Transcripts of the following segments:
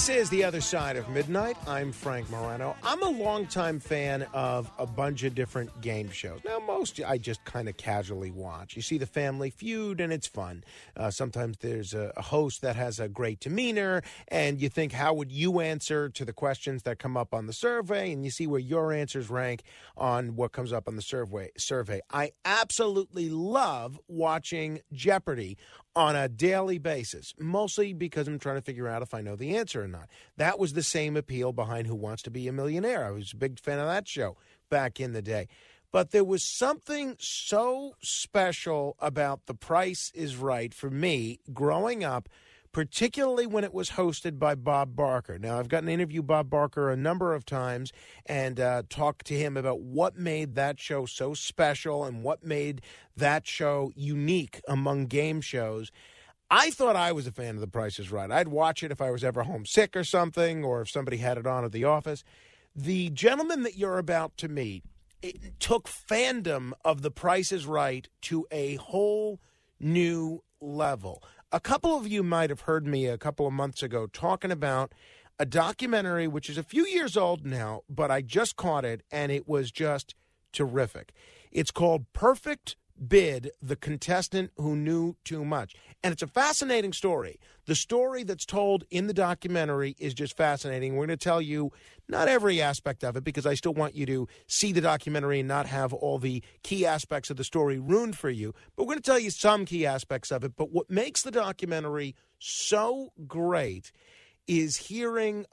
This is The Other Side of Midnight. I'm Frank Morano. I'm a longtime fan of a bunch of different game shows. Now, most I just kind of casually watch. You see the Family Feud, and it's fun. Uh, sometimes there's a, a host that has a great demeanor, and you think, how would you answer to the questions that come up on the survey? And you see where your answers rank on what comes up on the survey. Survey. I absolutely love watching Jeopardy on a daily basis, mostly because I'm trying to figure out if I know the answer or not. That was the same appeal behind Who Wants to Be a Millionaire. I was a big fan of that show back in the day. But there was something so special about The Price is Right for me growing up particularly when it was hosted by Bob Barker. Now, I've gotten to interview Bob Barker a number of times and uh, talked to him about what made that show so special and what made that show unique among game shows. I thought I was a fan of The Price is Right. I'd watch it if I was ever homesick or something, or if somebody had it on at the office. The gentleman that you're about to meet took fandom of The Price is Right to a whole new level. A couple of you might have heard me a couple of months ago talking about a documentary which is a few years old now, but I just caught it and it was just terrific. It's called Perfect bid the contestant who knew too much. And it's a fascinating story. The story that's told in the documentary is just fascinating. We're going to tell you not every aspect of it because I still want you to see the documentary and not have all the key aspects of the story ruined for you. But we're going to tell you some key aspects of it. But what makes the documentary so great is hearing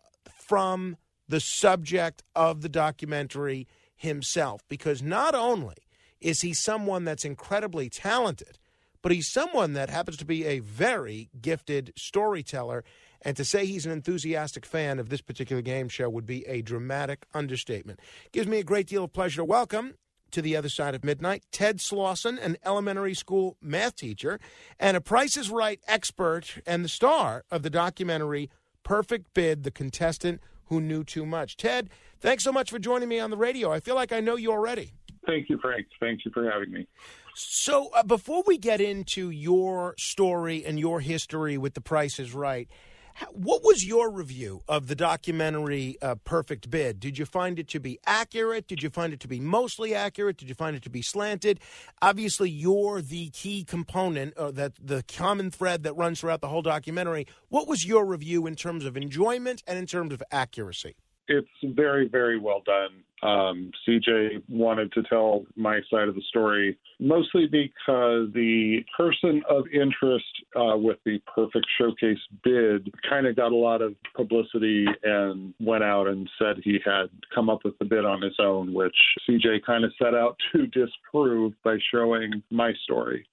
from the subject of the documentary himself because not only is he someone that's incredibly talented, but he's someone that happens to be a very gifted storyteller. And to say he's an enthusiastic fan of this particular game show would be a dramatic understatement. Gives me a great deal of pleasure to welcome to the other side of midnight Ted Slauson, an elementary school math teacher and a Price is Right expert and the star of the documentary Perfect Bid, the contestant who knew too much. Ted, thanks so much for joining me on the radio. I feel like I know you already. Thank you, Frank. Thank you for having me. So, uh, before we get into your story and your history with The Price is Right, what was your review of the documentary uh, Perfect Bid? Did you find it to be accurate? Did you find it to be mostly accurate? Did you find it to be slanted? Obviously, you're the key component, uh, that the common thread that runs throughout the whole documentary. What was your review in terms of enjoyment and in terms of accuracy? It's very, very well done. Um, CJ wanted to tell my side of the story mostly because the person of interest uh, with the perfect showcase bid kind of got a lot of publicity and went out and said he had come up with the bid on his own, which CJ kind of set out to disprove by showing my story.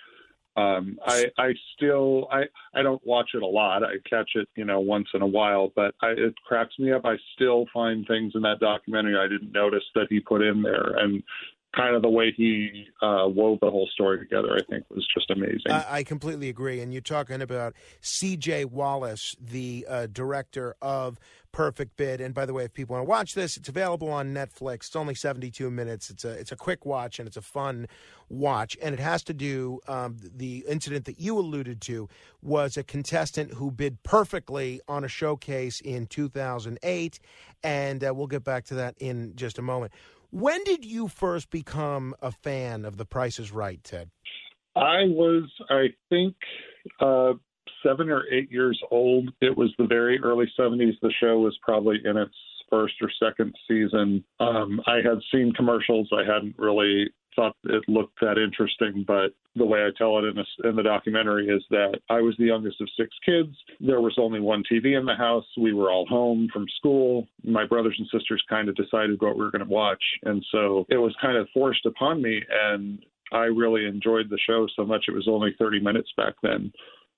Um, I, I still, I, I don't watch it a lot. I catch it, you know, once in a while, but I, it cracks me up. I still find things in that documentary I didn't notice that he put in there, and kind of the way he uh, wove the whole story together, I think, was just amazing. I, I completely agree. And you're talking about C.J. Wallis, the uh, director of Perfect Bid. And by the way, if people want to watch this, it's available on Netflix. It's only 72 minutes. It's a it's a quick watch and it's a fun watch. And it has to do um, the incident that you alluded to was a contestant who bid perfectly on a showcase in 2008, and uh, we'll get back to that in just a moment. When did you first become a fan of The Price is Right, Ted? I was, I think, uh, seven or eight years old. It was the very early 70s. The show was probably in its first or second season. Um, I had seen commercials. I hadn't really thought it looked that interesting, but the way I tell it in, a, in the documentary is that I was the youngest of six kids. There was only one TV in the house. We were all home from school. My brothers and sisters kind of decided what we were going to watch. And so it was kind of forced upon me. And I really enjoyed the show so much. It was only 30 minutes back then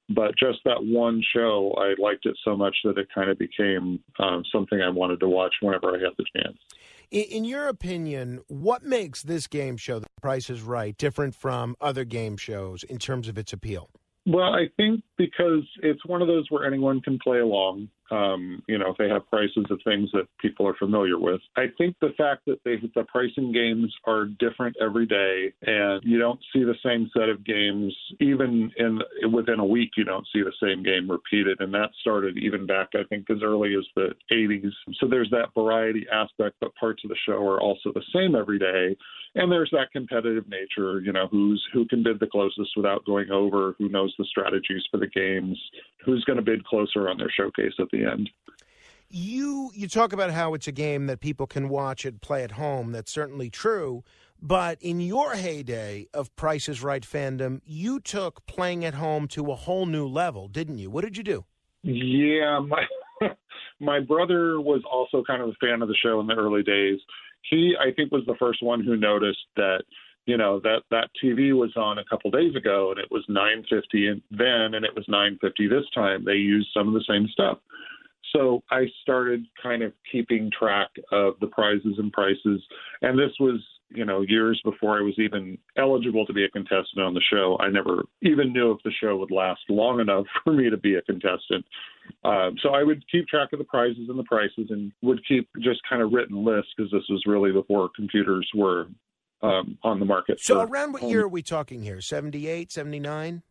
but just that one show, I liked it so much that it kind of became um, something I wanted to watch whenever I had the chance. In, your opinion, what makes this game show, The Price is Right, different from other game shows in terms of its appeal? Well, I think because it's one of those where anyone can play along. Um, you know, if they have prices of things that people are familiar with. I think the fact that they the pricing games are different every day, and you don't see the same set of games even in within a week. You don't see the same game repeated, and that started even back I think as early as the 80s. So there's that variety aspect, but parts of the show are also the same every day, and there's that competitive nature. You know, who's who can bid the closest without going over, who knows the strategies for the games, who's going to bid closer on their showcase at the end. You you talk about how it's a game that people can watch and play at home. That's certainly true. But in your heyday of Price is Right fandom, you took playing at home to a whole new level, didn't you? What did you do? Yeah, my my brother was also kind of a fan of the show in the early days. He, I think, was the first one who noticed that you know that that TV was on a couple days ago and it was 9:50 then and it was 9:50 this time. They used some of the same stuff. So I started kind of keeping track of the prizes and prices and this was, you know, years before I was even eligible to be a contestant on the show. I never even knew if the show would last long enough for me to be a contestant. Um, so I would keep track of the prizes and the prices and would keep just kind of written lists because this was really before computers were um, on the market. So, around what year are we talking here? 78, 79?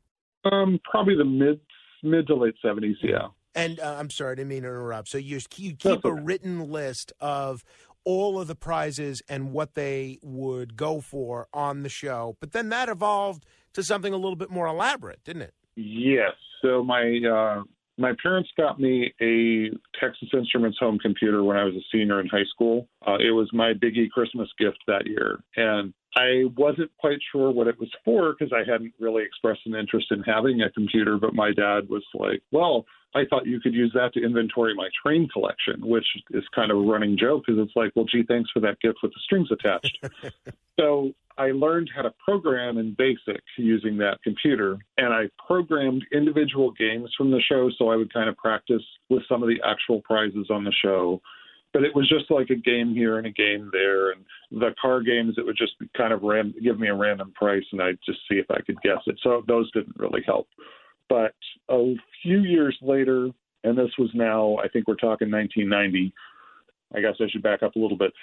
Um, probably the mid mid to late 70s, yeah. And uh, I'm sorry, I didn't mean to interrupt. So you, you keep a written list of all of the prizes and what they would go for on the show, but then that evolved to something a little bit more elaborate, didn't it? Yes. So my uh, my parents got me a Texas Instruments home computer when I was a senior in high school. Uh, it was my biggie Christmas gift that year. And I wasn't quite sure what it was for because I hadn't really expressed an interest in having a computer. But my dad was like, well, I thought you could use that to inventory my train collection, which is kind of a running joke because it's like, well, gee, thanks for that gift with the strings attached. so I learned how to program in BASIC using that computer, and I programmed individual games from the show so I would kind of practice with some of the actual prizes on the show. But it was just like a game here and a game there, and the car games it would just kind of ram- give me a random price, and I'd just see if I could guess it. So those didn't really help. But a few years later, and this was now I think we're talking 1990. I guess I should back up a little bit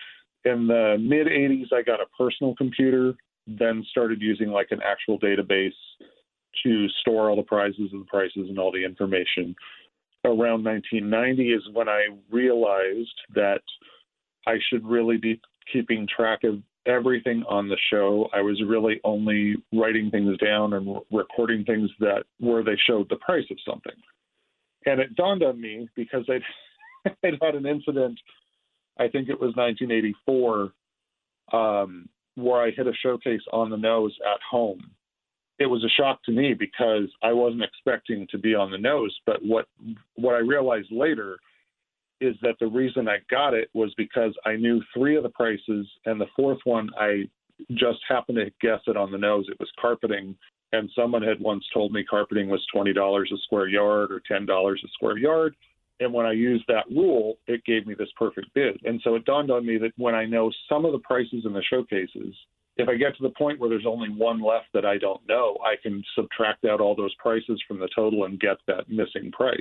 in the mid 80s, I got a personal computer, then started using like an actual database to store all the prizes and the prices and all the information. Around 1990 is when I realized that I should really be keeping track of everything on the show. I was really only writing things down and recording things that where they showed the price of something. And it dawned on me because I'd, I'd had an incident I think it was 1984, um, where I hit a showcase on the nose at home. It was a shock to me because I wasn't expecting to be on the nose. But what what I realized later is that the reason I got it was because I knew three of the prices, and the fourth one I just happened to guess it on the nose. It was carpeting, and someone had once told me carpeting was twenty dollars a square yard or ten dollars a square yard. And when I used that rule, it gave me this perfect bid. And so it dawned on me that when I know some of the prices in the showcases, if I get to the point where there's only one left that I don't know, I can subtract out all those prices from the total and get that missing price.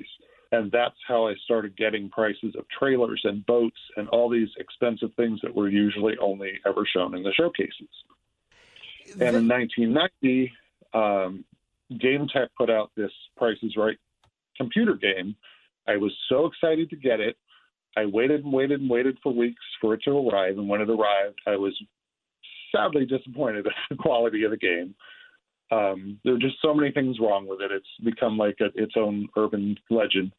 And that's how I started getting prices of trailers and boats and all these expensive things that were usually only ever shown in the showcases. And in 1990, um, GameTek put out this Price is Right computer game I was so excited to get it. I waited and waited and waited for weeks for it to arrive, and when it arrived, I was sadly disappointed at the quality of the game. Um, there are just so many things wrong with it. It's become like a, its own urban legend.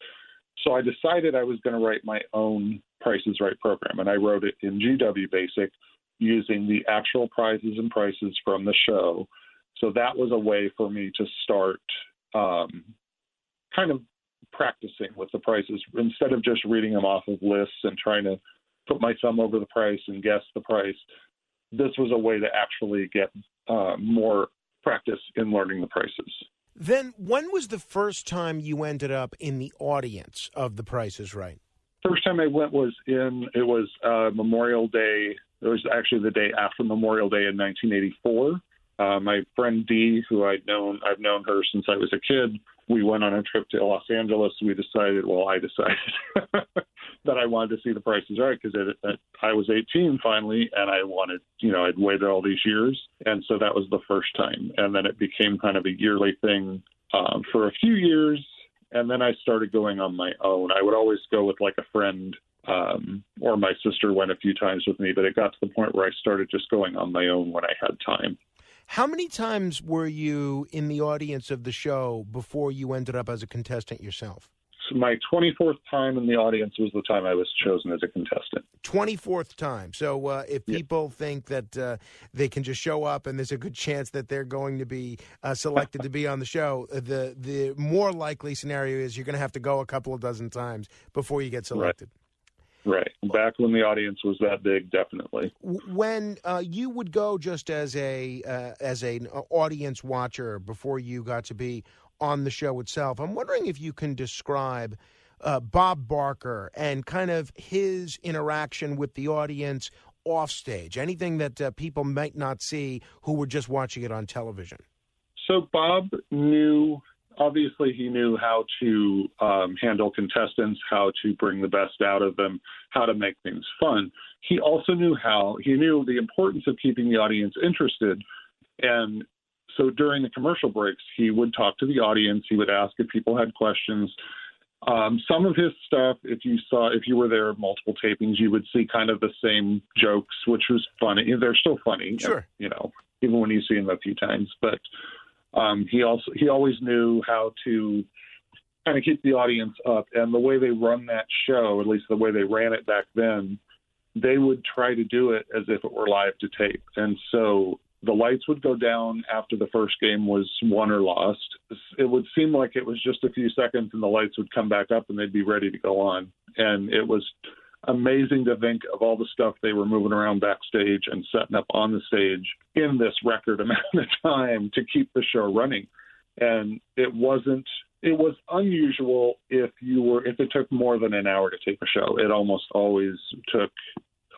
So I decided I was going to write my own Prices Right program, and I wrote it in GW Basic using the actual prizes and prices from the show. So that was a way for me to start um, kind of practicing with the prices instead of just reading them off of lists and trying to put my thumb over the price and guess the price. This was a way to actually get uh, more practice in learning the prices. Then, when was the first time you ended up in the audience of The Price is Right? first time I went was in it was uh, Memorial Day. It was actually the day after Memorial Day in 1984. Uh, my friend Dee, who I'd known, I've known her since I was a kid. We went on a trip to Los Angeles. We decided, well, I decided that I wanted to see The prices Right because I was 18 finally, and I wanted, you know, I'd waited all these years, and so that was the first time. And then it became kind of a yearly thing um, for a few years, and then I started going on my own. I would always go with like a friend um, or my sister went a few times with me, but it got to the point where I started just going on my own when I had time. How many times were you in the audience of the show before you ended up as a contestant yourself? My 24th time in the audience was the time I was chosen as a contestant. 24th time. So uh, if people yeah. think that uh, they can just show up and there's a good chance that they're going to be uh, selected to be on the show, uh, the the more likely scenario is you're going to have to go a couple of dozen times before you get selected. Right. Right. Back when the audience was that big, definitely. When uh, you would go just as a uh, as an audience watcher before you got to be on the show itself, I'm wondering if you can describe uh, Bob Barker and kind of his interaction with the audience offstage. Anything that uh, people might not see who were just watching it on television. So Bob knew obviously he knew how to um, handle contestants, how to bring the best out of them, how to make things fun. He also knew how he knew the importance of keeping the audience interested, and so during the commercial breaks, he would talk to the audience. He would ask if people had questions. Um, some of his stuff, if you saw, if you were there multiple tapings, you would see kind of the same jokes, which was funny. They're still funny, sure. You know, even when you see them a few times, but um, he also he always knew how to kind of keep the audience up. And the way they run that show, at least the way they ran it back then, they would try to do it as if it were live to tape. And so the lights would go down after the first game was won or lost. It would seem like it was just a few seconds and the lights would come back up and they'd be ready to go on. And it was amazing to think of all the stuff they were moving around backstage and setting up on the stage in this record amount of time to keep the show running. And it wasn't it was unusual if you were if it took more than an hour to tape a show. It almost always took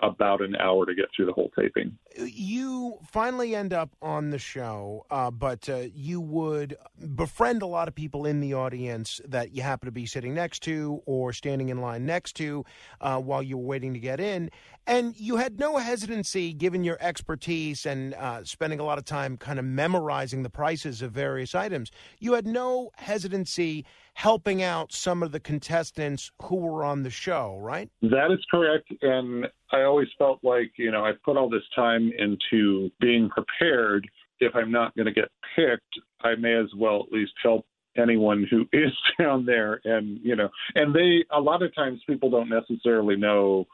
about an hour to get through the whole taping. You finally end up on the show, uh, but uh, you would befriend a lot of people in the audience that you happen to be sitting next to or standing in line next to uh, while you were waiting to get in. And you had no hesitancy, given your expertise and uh, spending a lot of time kind of memorizing the prices of various items, you had no hesitancy helping out some of the contestants who were on the show, right? That is correct. And I always felt like, you know, I put all this time into being prepared. If I'm not going to get picked, I may as well at least help anyone who is down there. And, you know, and they, a lot of times people don't necessarily know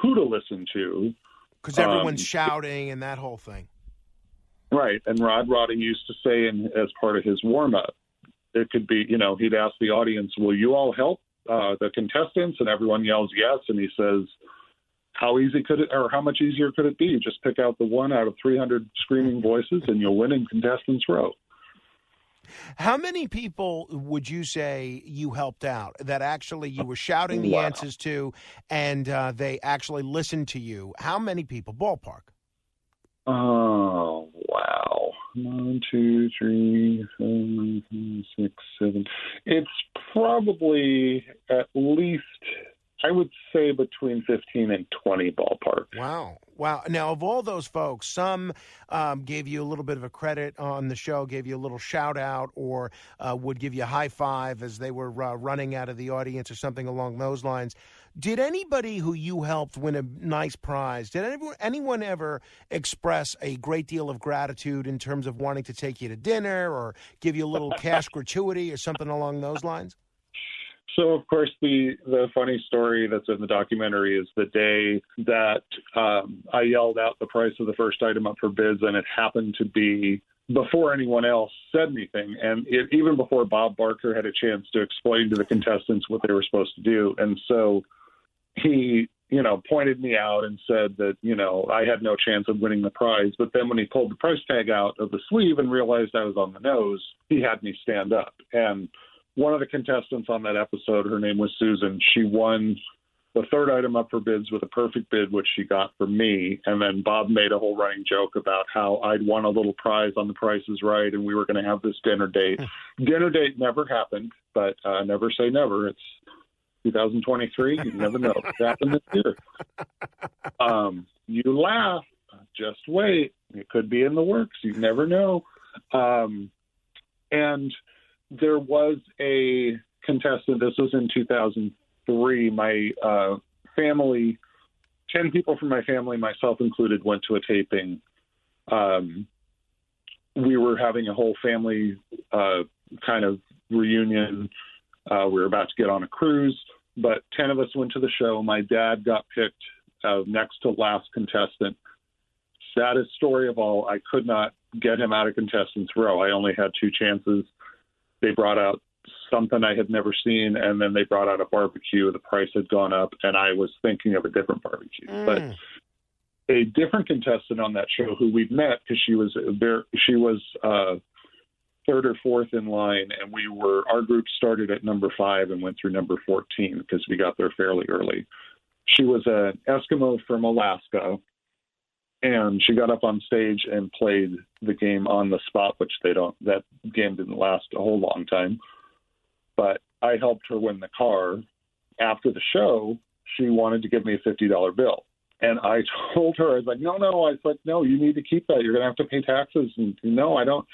who to listen to. Because everyone's um, shouting and that whole thing. Right. And Rod Roddy used to say in, as part of his warm up, it could be, you know, he'd ask the audience, "Will you all help uh, the contestants?" And everyone yells yes, and he says, "How easy could it, or how much easier could it be? You Just pick out the one out of 300 screaming voices, and you'll win in contestants row." How many people would you say you helped out that actually you were shouting the wow. answers to, and uh, they actually listened to you? How many people, ballpark? Oh wow! One, two, three, four, five, six, seven. It's probably at least I would say between 15 and 20 ballpark. Wow. Wow. Now, of all those folks, some um, gave you a little bit of a credit on the show, gave you a little shout out, or uh, would give you a high five as they were uh, running out of the audience or something along those lines. Did anybody who you helped win a nice prize, did anyone, anyone ever express a great deal of gratitude in terms of wanting to take you to dinner or give you a little cash gratuity or something along those lines? So, of course, the the funny story that's in the documentary is the day that um, I yelled out the price of the first item up for bids, and it happened to be before anyone else said anything, and it, even before Bob Barker had a chance to explain to the contestants what they were supposed to do. And so he, you know, pointed me out and said that, you know, I had no chance of winning the prize. But then when he pulled the price tag out of the sleeve and realized I was on the nose, he had me stand up. And one of the contestants on that episode, her name was Susan. She won the third item up for bids with a perfect bid, which she got for me. And then Bob made a whole running joke about how I'd won a little prize on the Price is Right, and we were going to have this dinner date. dinner date never happened, but uh, never say never. It's 2023. You never know. It happened this year. Um, you laugh. Just wait. It could be in the works. You never know. Um, and there was a contestant. This was in 2003. My uh, family, 10 people from my family, myself included, went to a taping. Um, we were having a whole family uh, kind of reunion. Uh, we were about to get on a cruise, but 10 of us went to the show. My dad got picked uh, next to last contestant. Saddest story of all, I could not get him out of contestants row. I only had two chances. They brought out something I had never seen, and then they brought out a barbecue. The price had gone up, and I was thinking of a different barbecue. Mm. But a different contestant on that show who we'd met because she was there, she was uh, third or fourth in line, and we were our group started at number five and went through number fourteen because we got there fairly early. She was an Eskimo from Alaska, and she got up on stage and played the game on the spot, which they don't. That game didn't last a whole long time but I helped her win the car. After the show, she wanted to give me a fifty dollar bill. And I told her, I was like, no, no. I was like, no, you need to keep that. You're going to have to pay taxes. And no, I don't.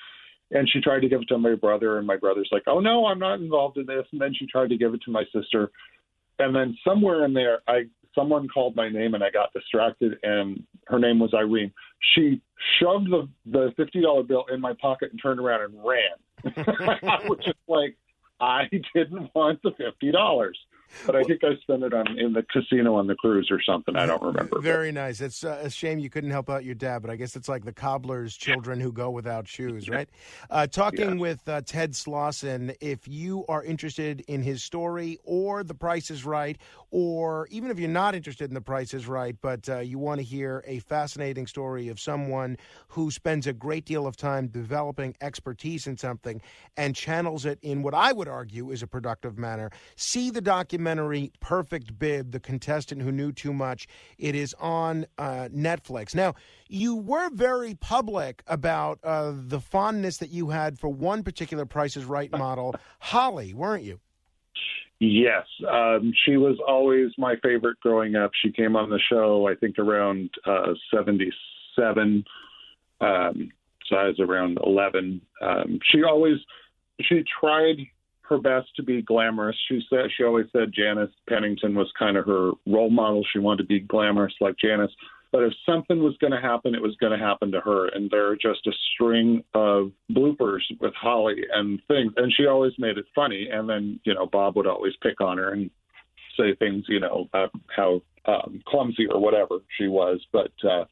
And she tried to give it to my brother, and my brother's like, oh, no, I'm not involved in this. And then she tried to give it to my sister. And then somewhere in there, I someone called my name, and I got distracted, and her name was Irene. She shoved the the fifty dollar bill in my pocket and turned around and ran. I was just like, I didn't want the fifty dollars but I think I spent it on in the casino on the cruise or something. I don't remember. Very nice. It's uh, a shame you couldn't help out your dad, but I guess it's like the cobbler's children who go without shoes, right? Uh, talking yeah. with uh, Ted Slauson, if you are interested in his story or The Price is Right, or even if you're not interested in The Price is Right, but uh, you want to hear a fascinating story of someone who spends a great deal of time developing expertise in something and channels it in what I would argue is a productive manner, see the documentary documentary Perfect Bid, The Contestant Who Knew Too Much. It is on uh, Netflix. Now, you were very public about uh, the fondness that you had for one particular Price is Right model, Holly, weren't you? Yes, um, she was always my favorite growing up. She came on the show, I think, around uh, 77. Um, so I was around 11. Um, she always she tried her best to be glamorous. She said she always said Janice Pennington was kind of her role model. She wanted to be glamorous like Janice. But if something was going to happen, it was going to happen to her. And there are just a string of bloopers with Holly and things. And she always made it funny. And then, you know, Bob would always pick on her and say things, you know, about how um, clumsy or whatever she was. But uh,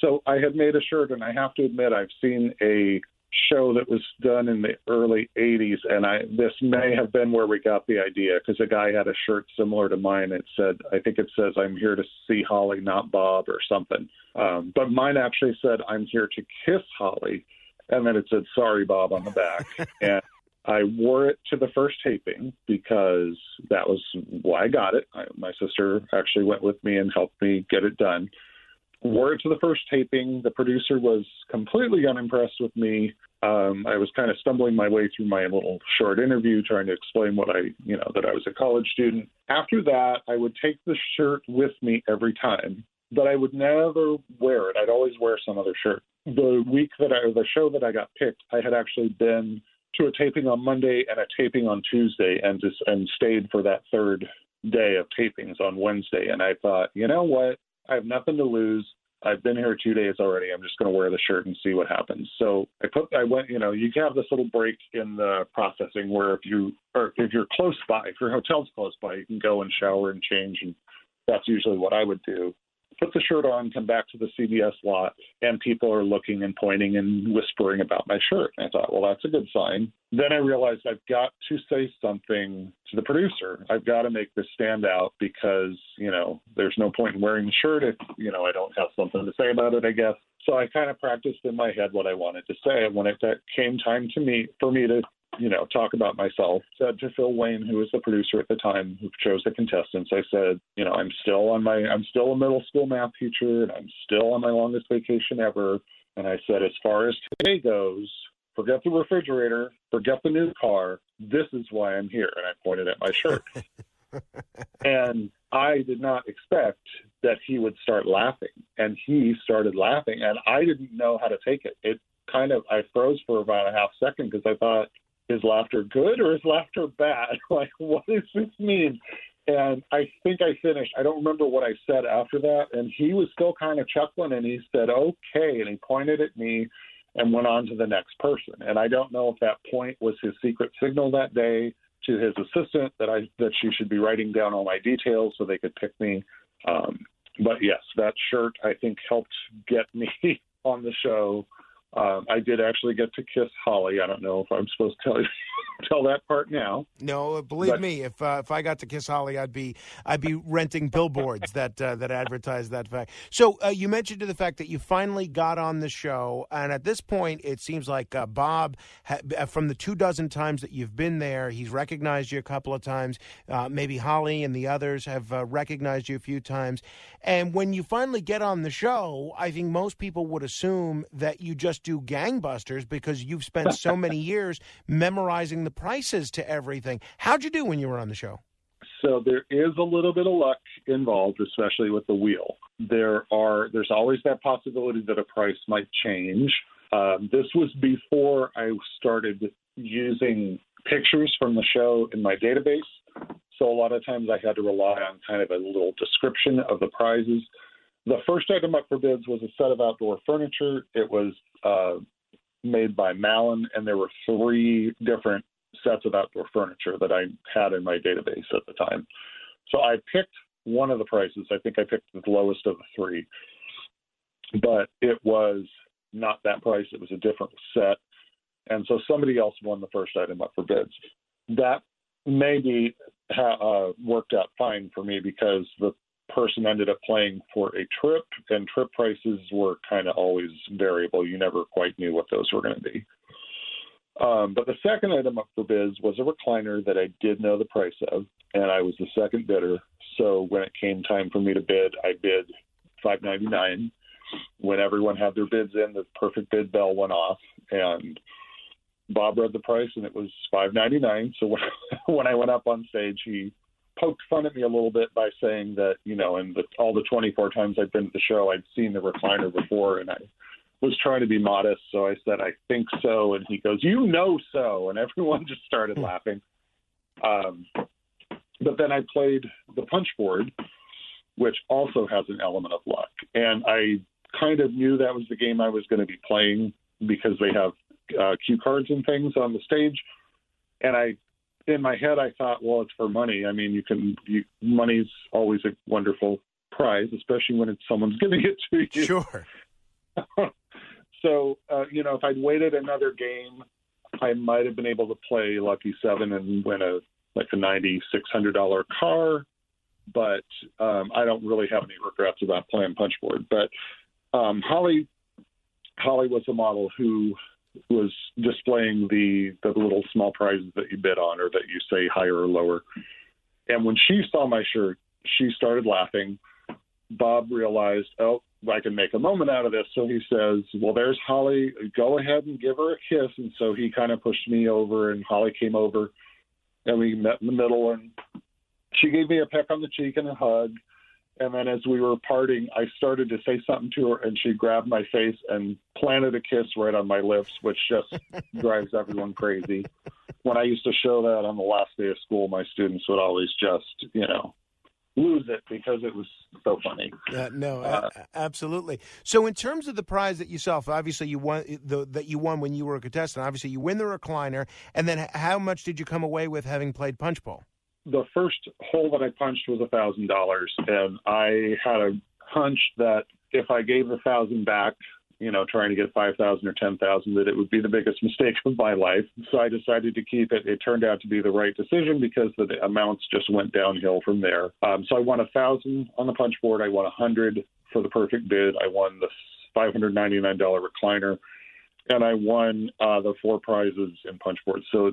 so I had made a shirt, and I have to admit, I've seen a show that was done in the early 80s and I this may have been where we got the idea because a guy had a shirt similar to mine it said I think it says I'm here to see Holly not Bob or something. Um, but mine actually said I'm here to kiss Holly and then it said sorry Bob on the back. And I wore it to the first taping because that was why I got it. I, my sister actually went with me and helped me get it done wore it to the first taping. The producer was completely unimpressed with me. Um, I was kind of stumbling my way through my little short interview, trying to explain what I, you know, that I was a college student. After that, I would take the shirt with me every time, but I would never wear it. I'd always wear some other shirt. The week that I, the show that I got picked, I had actually been to a taping on Monday and a taping on Tuesday, and just and stayed for that third day of tapings on Wednesday. And I thought, you know what? I have nothing to lose. I've been here two days already. I'm just going to wear the shirt and see what happens. So I put, I went, you know, you have this little break in the processing where if you, or if you're close by, if your hotel's close by, you can go and shower and change. And that's usually what I would do put the shirt on, come back to the CBS lot, and people are looking and pointing and whispering about my shirt. And I thought, well, that's a good sign. Then I realized I've got to say something to the producer. I've got to make this stand out because, you know, there's no point in wearing the shirt if, you know, I don't have something to say about it, I guess. So I kind of practiced in my head what I wanted to say. And when it came time to me for me to you know, talk about myself. Said to Phil Wayne, who was the producer at the time, who chose the contestants, I said, you know, I'm still on my, I'm still a middle school math teacher, and I'm still on my longest vacation ever. And I said, as far as today goes, forget the refrigerator, forget the new car. This is why I'm here. And I pointed at my shirt. and I did not expect that he would start laughing. And he started laughing, and I didn't know how to take it. It kind of, I froze for about a half second because I thought, is laughter good or is laughter bad? like, what does this mean? And I think I finished. I don't remember what I said after that. And he was still kind of chuckling and he said, okay. And he pointed at me and went on to the next person. And I don't know if that point was his secret signal that day to his assistant that I that she should be writing down all my details so they could pick me. Um, but yes, that shirt I think helped get me on the show um, I did actually get to kiss Holly. I don't know if I'm supposed to tell you tell that part now. No, believe but, me, if uh, if I got to kiss Holly, I'd be I'd be renting billboards that uh, that advertise that fact. So uh, you mentioned to the fact that you finally got on the show, and at this point, it seems like uh, Bob, ha- uh, from the two dozen times that you've been there, he's recognized you a couple of times. Uh, maybe Holly and the others have recognized you a few times. And when you finally get on the show, I think most people would assume that you just do gangbusters because you've spent so many years memorizing the prices to everything. How'd you do when you were on the show? So there is a little bit of luck involved, especially with the wheel. There are there's always that possibility that a price might change. Um, this was before I started using pictures from the show in my database. So a lot of times I had to rely on kind of a little description of the prizes. The first item up for bids was a set of outdoor furniture. It was uh, made by Mallin, and there were three different sets of outdoor furniture that I had in my database at the time. So I picked one of the prices. I think I picked the lowest of the three, but it was not that price. It was a different set. And so somebody else won the first item up for bids. That maybe ha- uh, worked out fine for me because the person ended up playing for a trip, and trip prices were kind of always variable. You never quite knew what those were going to be. Um, but the second item up for bids was a recliner that I did know the price of, and I was the second bidder. So when it came time for me to bid, I bid five ninety nine. When everyone had their bids in, the perfect bid bell went off, and Bob read the price, and it was five ninety nine. So when when I went up on stage, he poked fun at me a little bit by saying that you know, in all the twenty four times I'd been to the show, I'd seen the recliner before, and I was trying to be modest. So I said, I think so, and he goes, You know so, and everyone just started hmm. laughing. Um, but then I played the punch board, which also has an element of luck, and I kind of knew that was the game I was going to be playing because they have uh, cue cards and things on the stage. And I, in my head, I thought, well, it's for money. I mean, you can, you, money's always a wonderful prize, especially when it's someone's giving it to you. Sure. So, uh, you know, if I'd waited another game, I might have been able to play Lucky Seven and win a like a ninety six hundred dollar car. But um, I don't really have any regrets about playing Punchboard. But um, Holly, Holly was a model who was displaying the the little small prizes that you bid on or that you say higher or lower. And when she saw my shirt, she started laughing. Bob realized, oh, I can make a moment out of this. So he says, Well, there's Holly. Go ahead and give her a kiss. And so he kind of pushed me over, and Holly came over, and we met in the middle. And she gave me a peck on the cheek and a hug. And then as we were parting, I started to say something to her, and she grabbed my face and planted a kiss right on my lips, which just drives everyone crazy. When I used to show that on the last day of school, my students would always just, you know, lose it because it was so funny. Uh, no, uh, absolutely. So, in terms of the prize that you saw, obviously you won the, that you won when you were a contestant. Obviously, you win the recliner, and then how much did you come away with having played punch bowl? the first hole that I punched was a thousand dollars, and I had a hunch that if I gave the thousand back, you know, trying to get five thousand or ten thousand, that it would be the biggest mistake of my life. So I decided to keep it. It turned out to be the right decision because the amounts just went downhill from there. Um, so I won a thousand on the punch board. I won a hundred for the perfect bid. I won the five hundred ninety nine dollar recliner, and I won uh, the four prizes in punch board. So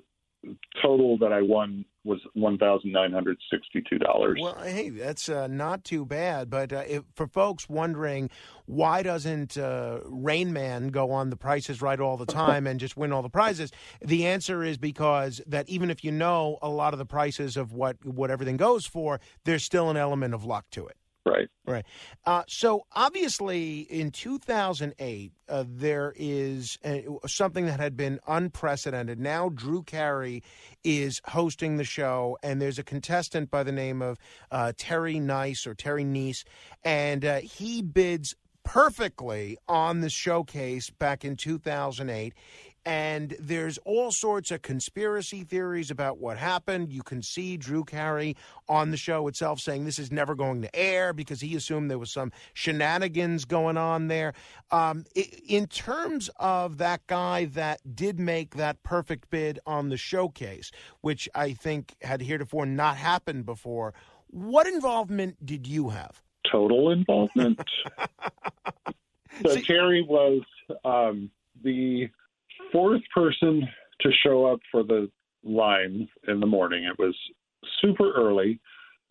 total that I won was one thousand nine hundred sixty-two dollars. Well, hey, that's uh, not too bad. But uh, if, for folks wondering why doesn't uh, Rain Man go on The Price Is Right all the time and just win all the prizes, the answer is because that even if you know a lot of the prices of what what everything goes for, there's still an element of luck to it. Right. Right. Uh, so obviously, in 2008, uh, there is a, something that had been unprecedented. Now, Drew Carey is hosting the show, and there's a contestant by the name of uh, Terry Kniess or Terry Kniess, and uh, he bids perfectly on the showcase back in 2008 and there's all sorts of conspiracy theories about what happened. You can see Drew Carey on the show itself saying this is never going to air because he assumed there was some shenanigans going on there. Um, in terms of that guy that did make that perfect bid on the showcase, which I think had heretofore not happened before, what involvement did you have? Total involvement. so See, Terry was um, the fourth person to show up for the line in the morning. It was super early.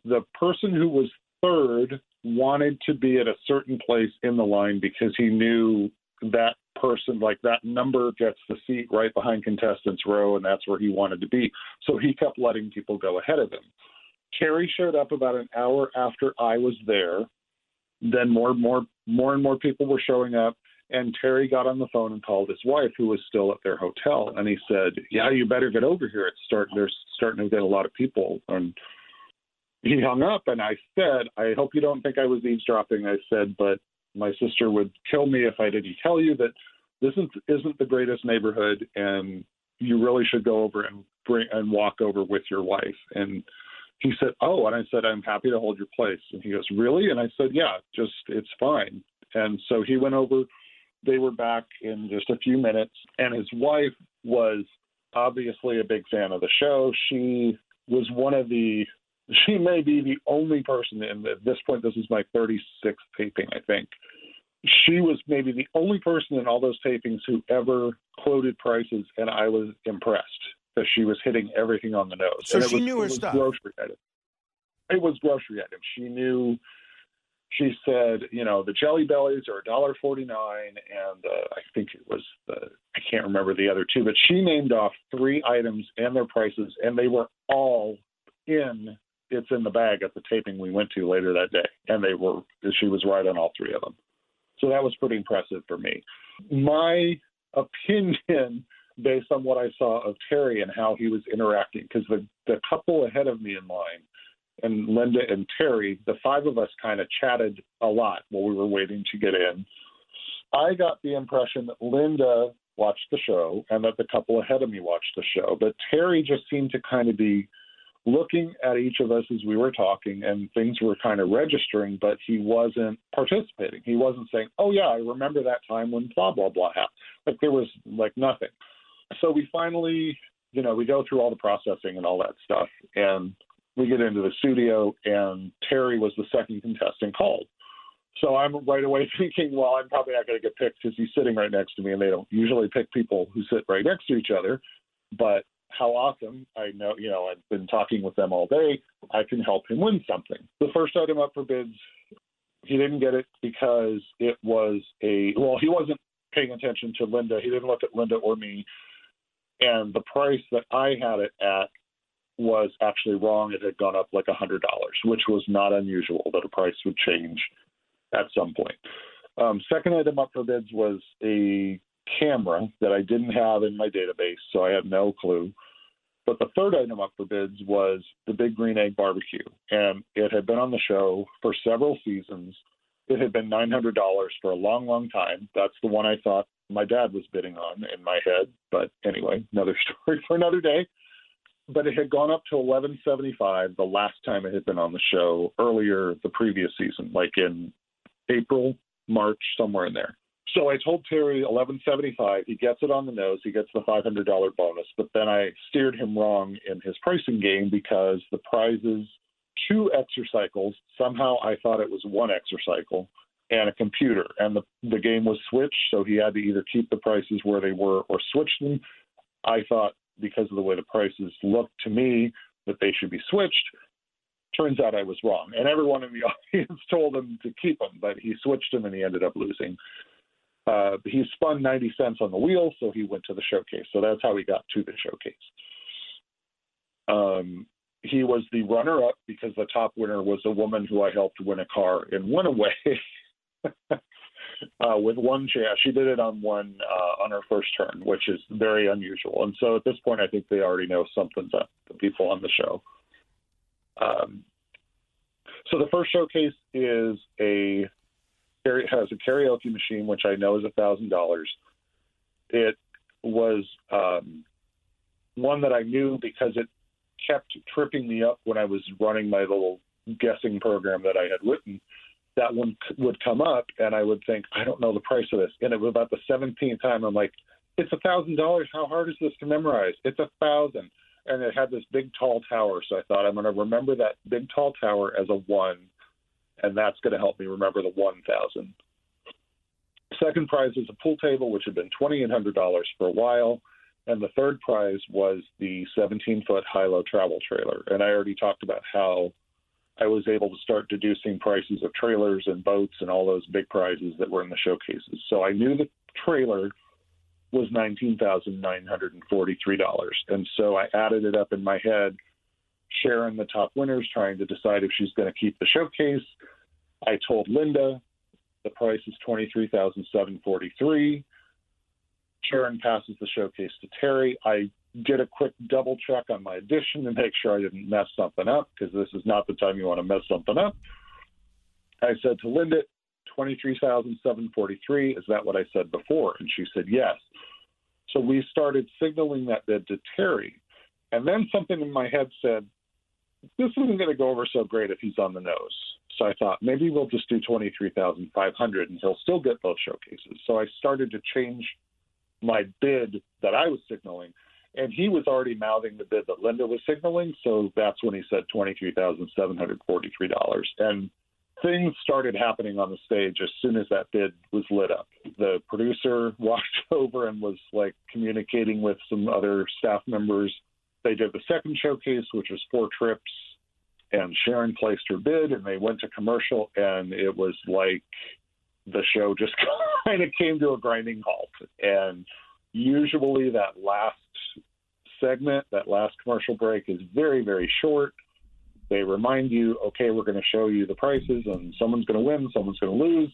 The person who was third wanted to be at a certain place in the line because he knew that person, like that number, gets the seat right behind contestants row, and that's where he wanted to be. So he kept letting people go ahead of him. Terry showed up about an hour after I was there. Then more, more, more and more people were showing up. And Terry got on the phone and called his wife, who was still at their hotel, and he said, "Yeah, you better get over here. It's starting. There's starting to get a lot of people." And he hung up, and I said, "I hope you don't think I was eavesdropping." I said, "But my sister would kill me if I didn't tell you that this isn't, isn't the greatest neighborhood, and you really should go over and bring and walk over with your wife." And he said, "Oh," and I said, "I'm happy to hold your place." And he goes, "Really?" And I said, "Yeah, just it's fine." And so he went over they were back in just a few minutes, and his wife was obviously a big fan of the show. She was one of the she may be the only person and at this point this is my 36th taping i think. She was maybe the only person in all those tapings who ever quoted prices and i was impressed that she was hitting everything on the nose. So and she was, knew her stuff. grocery items it was grocery items she knew she said, you know, the Jelly Bellies are a dollar forty nine, and uh, I think it was the I can't remember the other two, but she named off three items and their prices, and they were all in. It's in the bag at the taping we went to later that day, and they were. She was right on all three of them, so that was pretty impressive for me. My opinion, based on what I saw of Terry and how he was interacting, because the the couple ahead of me in line and Linda and Terry, the five of us kind of chatted a lot while we were waiting to get in. I got the impression that Linda watched the show and that the couple ahead of me watched the show, but Terry just seemed to kind of be looking at each of us as we were talking and things were kind of registering, but he wasn't participating. He wasn't saying, Oh yeah, I remember that time when blah blah blah happened. Like there was like nothing. So we finally, you know, we go through all the processing and all that stuff and we get into the studio, and Terry was the second contestant called. So I'm right away thinking, well, I'm probably not going to get picked because he's sitting right next to me, and they don't usually pick people who sit right next to each other. But how awesome! I know, you know, I've been talking with them all day. I can help him win something. The first item up for bids, he didn't get it because it was a well, he wasn't paying attention to Linda. He didn't look at Linda or me. And the price that I had it at was actually wrong. It had gone up like a hundred dollars, which was not unusual that a price would change at some point. Um, second item up for bids was a camera that I didn't have in my database, so I had no clue. But the third item up for bids was the Big Green Egg Barbecue, and it had been on the show for several seasons. It had been $900 for a long, long time. That's the one I thought my dad was bidding on in my head. But anyway, another story for another day but it had gone up to 1175 the last time it had been on the show earlier the previous season, like in April, March, somewhere in there. So I told Terry 1175. He gets it on the nose. He gets the $500 bonus. But then I steered him wrong in his pricing game because the prizes two exercycles. Somehow I thought it was one exercycle and a computer, and the the game was switched. So he had to either keep the prices where they were or switch them. I thought because of the way the prices looked to me that they should be switched. Turns out I was wrong, and everyone in the audience told him to keep them, but he switched them and he ended up losing. Uh, he spun 90 cents on the wheel, so he went to the showcase. So that's how he got to the showcase. Um, he was the runner up because the top winner was a woman who I helped win a car and went away uh, with one chance. She did it on one uh, on her first turn, which is very unusual. And so at this point, I think they already know something's up. The people on the show. Um, so the first showcase is a has a karaoke machine, which I know is a thousand dollars. It was um, one that I knew because it kept tripping me up when I was running my little guessing program that I had written. That one would come up, and I would think, I don't know the price of this. And it was about the 17th time. I'm like, it's a thousand dollars. How hard is this to memorize? It's a thousand. And it had this big tall tower. So I thought I'm going to remember that big tall tower as a one, and that's going to help me remember the 1,000. Second prize was a pool table, which had been $2,800 for a while. And the third prize was the 17 foot high low travel trailer. And I already talked about how I was able to start deducing prices of trailers and boats and all those big prizes that were in the showcases. So I knew the trailer was $19,943. And so I added it up in my head, sharing the top winners, trying to decide if she's going to keep the showcase. I told Linda the price is 23743 Sharon passes the showcase to Terry. I did a quick double check on my addition to make sure I didn't mess something up because this is not the time you want to mess something up. I said to Linda, 23,743. Is that what I said before? And she said, yes. So we started signaling that bid to Terry. And then something in my head said, this isn't going to go over so great if he's on the nose. So I thought maybe we'll just do 23,500 and he'll still get both showcases. So I started to change my bid that I was signaling. And he was already mouthing the bid that Linda was signaling. So that's when he said $23,743. And things started happening on the stage as soon as that bid was lit up. The producer walked over and was like communicating with some other staff members. They did the second showcase, which was four trips, and Sharon placed her bid, and they went to commercial, and it was like the show just kind of came to a grinding halt. And usually that last segment, that last commercial break is very, very short. They remind you, okay, we're going to show you the prices, and someone's going to win, someone's going to lose.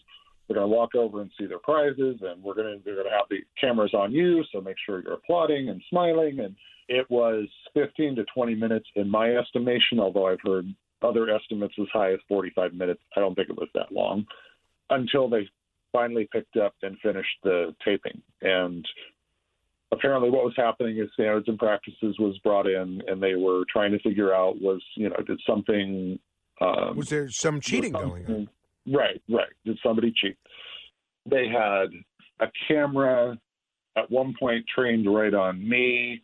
They're going to walk over and see their prizes, and we're going to they're going to have the cameras on you, so make sure you're applauding and smiling. And it was 15 to 20 minutes in my estimation, although I've heard other estimates as high as 45 minutes. I don't think it was that long until they finally picked up and finished the taping. And apparently, what was happening is standards and practices was brought in, and they were trying to figure out was you know did something um, was there some cheating going on? Right, right. Did somebody cheat? They had a camera at one point trained right on me,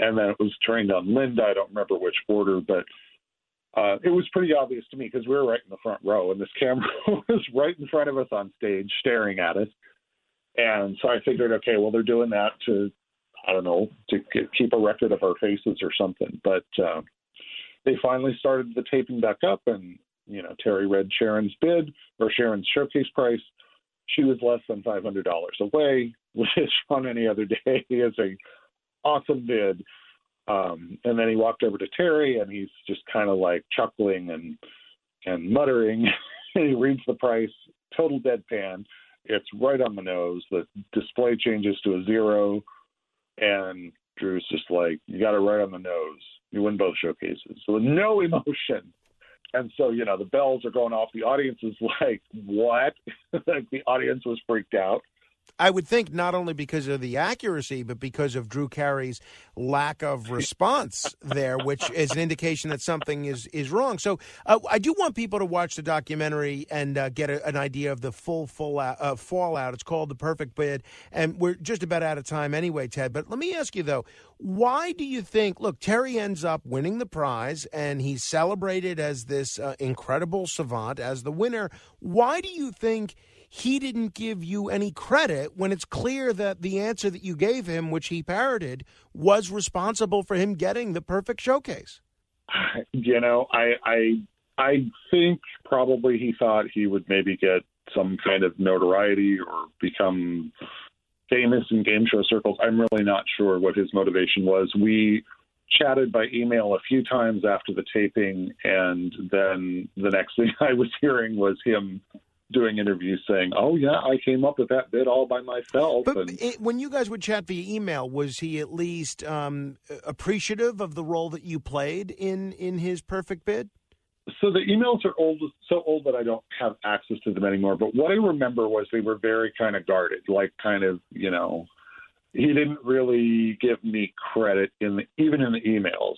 and then it was trained on Linda. I don't remember which order, but uh, it was pretty obvious to me because we were right in the front row, and this camera was right in front of us on stage, staring at us. And so I figured, okay, well, they're doing that to, I don't know, to keep a record of our faces or something. But uh, they finally started the taping back up, and you know, Terry read Sharon's bid or Sharon's showcase price. She was less than five hundred dollars away, which on any other day is a awesome bid. Um, and then he walked over to Terry, and he's just kind of like chuckling and and muttering. he reads the price, total deadpan. It's right on the nose. The display changes to a zero, and Drew's just like, "You got it right on the nose. You win both showcases." So no oh. emotion. And so, you know, the bells are going off. The audience is like, "What?" like the audience was freaked out. I would think not only because of the accuracy, but because of Drew Carey's lack of response there, which is an indication that something is is wrong. So uh, I do want people to watch the documentary and uh, get a, an idea of the full full uh, fallout. It's called The Perfect Bid, and we're just about out of time anyway, Ted. But let me ask you though, why do you think? Look, Terry ends up winning the prize, and he's celebrated as this uh, incredible savant as the winner. Why do you think? He didn't give you any credit when it's clear that the answer that you gave him, which he parroted, was responsible for him getting the perfect showcase? You know, I I I think probably he thought he would maybe get some kind of notoriety or become famous in game show circles. I'm really not sure what his motivation was. We chatted by email a few times after the taping, and then the next thing I was hearing was him doing interviews saying, "Oh yeah, I came up with that bit all by myself." But and, it, when you guys would chat via email, was he at least um, appreciative of the role that you played in in his perfect bid? so the emails are old, so old that I don't have access to them anymore. But what I remember was they were very kind of guarded, like kind of, you know, he didn't really give me credit in the, even in the emails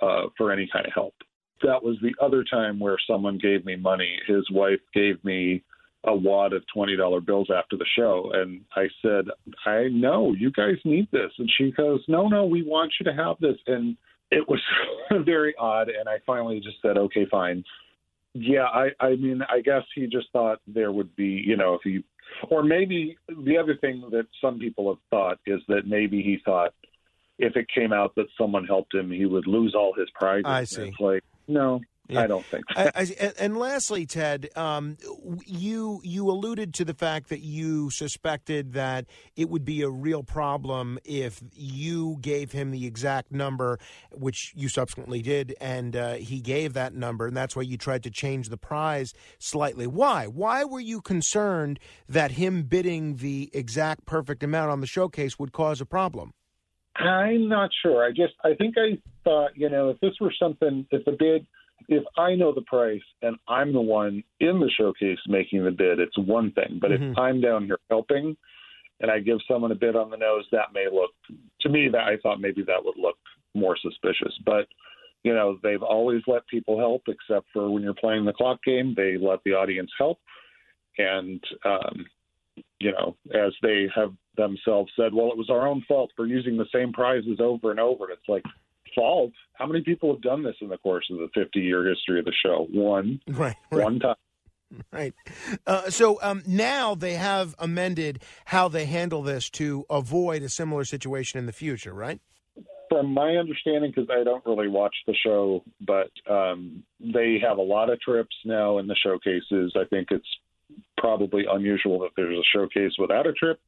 uh, for any kind of help. That was the other time where someone gave me money. His wife gave me a wad of twenty dollar bills after the show, and I said, "I know you guys need this," and she goes, "No, no, we want you to have this." And it was very odd, and I finally just said, "Okay, fine." Yeah, I, I mean, I guess he just thought there would be, you know, if he, or maybe the other thing that some people have thought is that maybe he thought if it came out that someone helped him, he would lose all his prizes. I see. It's like, no, Yeah. I don't think so. I, I, and lastly, Ted, um, you you alluded to the fact that you suspected that it would be a real problem if you gave him the exact number, which you subsequently did, and uh, he gave that number, and that's why you tried to change the prize slightly. Why? Why were you concerned that him bidding the exact perfect amount on the showcase would cause a problem? I'm not sure. I just I think I thought, you know, if this were something if the bid if I know the price and I'm the one in the showcase making the bid, it's one thing. But Mhm. if I'm down here helping and I give someone a bid on the nose, that may look to me that I thought maybe that would look more suspicious. But you know, they've always let people help except for when you're playing the clock game, they let the audience help. And um you know, as they have themselves said, well, it was our own fault for using the same prizes over and over. And it's like, fault? How many people have done this in the course of the 50 year history of the show? One, Right. one time. Right. Uh, so um, now they have amended how they handle this to avoid a similar situation in the future, right? From my understanding, because I don't really watch the show, but um, they have a lot of trips now in the showcases. I think it's probably unusual that there's a showcase without a trip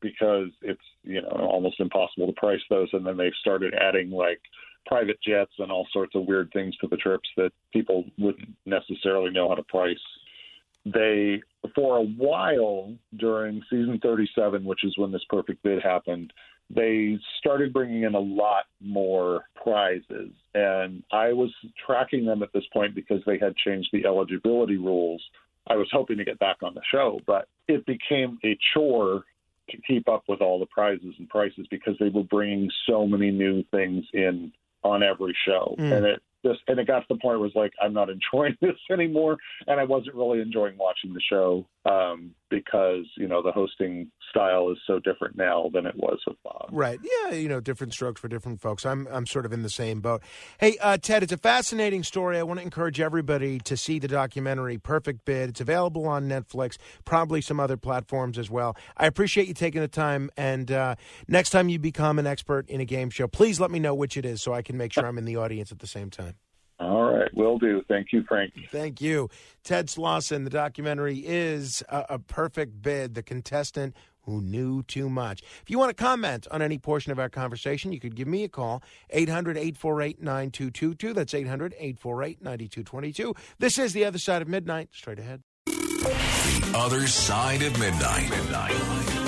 because it's you know almost impossible to price those. And then they've started adding like private jets and all sorts of weird things to the trips that people wouldn't necessarily know how to price. They for a while during season 37, which is when this perfect bid happened, they started bringing in a lot more prizes. And I was tracking them at this point because they had changed the eligibility rules. I was hoping to get back on the show, but it became a chore to keep up with all the prizes and prices because they were bringing so many new things in on every show. Mm. And it just and it got to the point where it was like I'm not enjoying this anymore and I wasn't really enjoying watching the show um, because you know the hosting style is so different now than it was with Bob. Right. Yeah. You know, different strokes for different folks. I'm I'm sort of in the same boat. Hey, uh, Ted, it's a fascinating story. I want to encourage everybody to see the documentary Perfect Bid. It's available on Netflix, probably some other platforms as well. I appreciate you taking the time. And uh, next time you become an expert in a game show, please let me know which it is so I can make sure I'm in the audience at the same time. All right, will do. Thank you, Frank. Thank you. Ted Slauson, the documentary is a, a perfect bid, the contestant who knew too much. If you want to comment on any portion of our conversation, you could give me a call, 800 848 9222. That's 800 848 9222. This is The Other Side of Midnight. Straight ahead. The Other Side of Midnight. Midnight.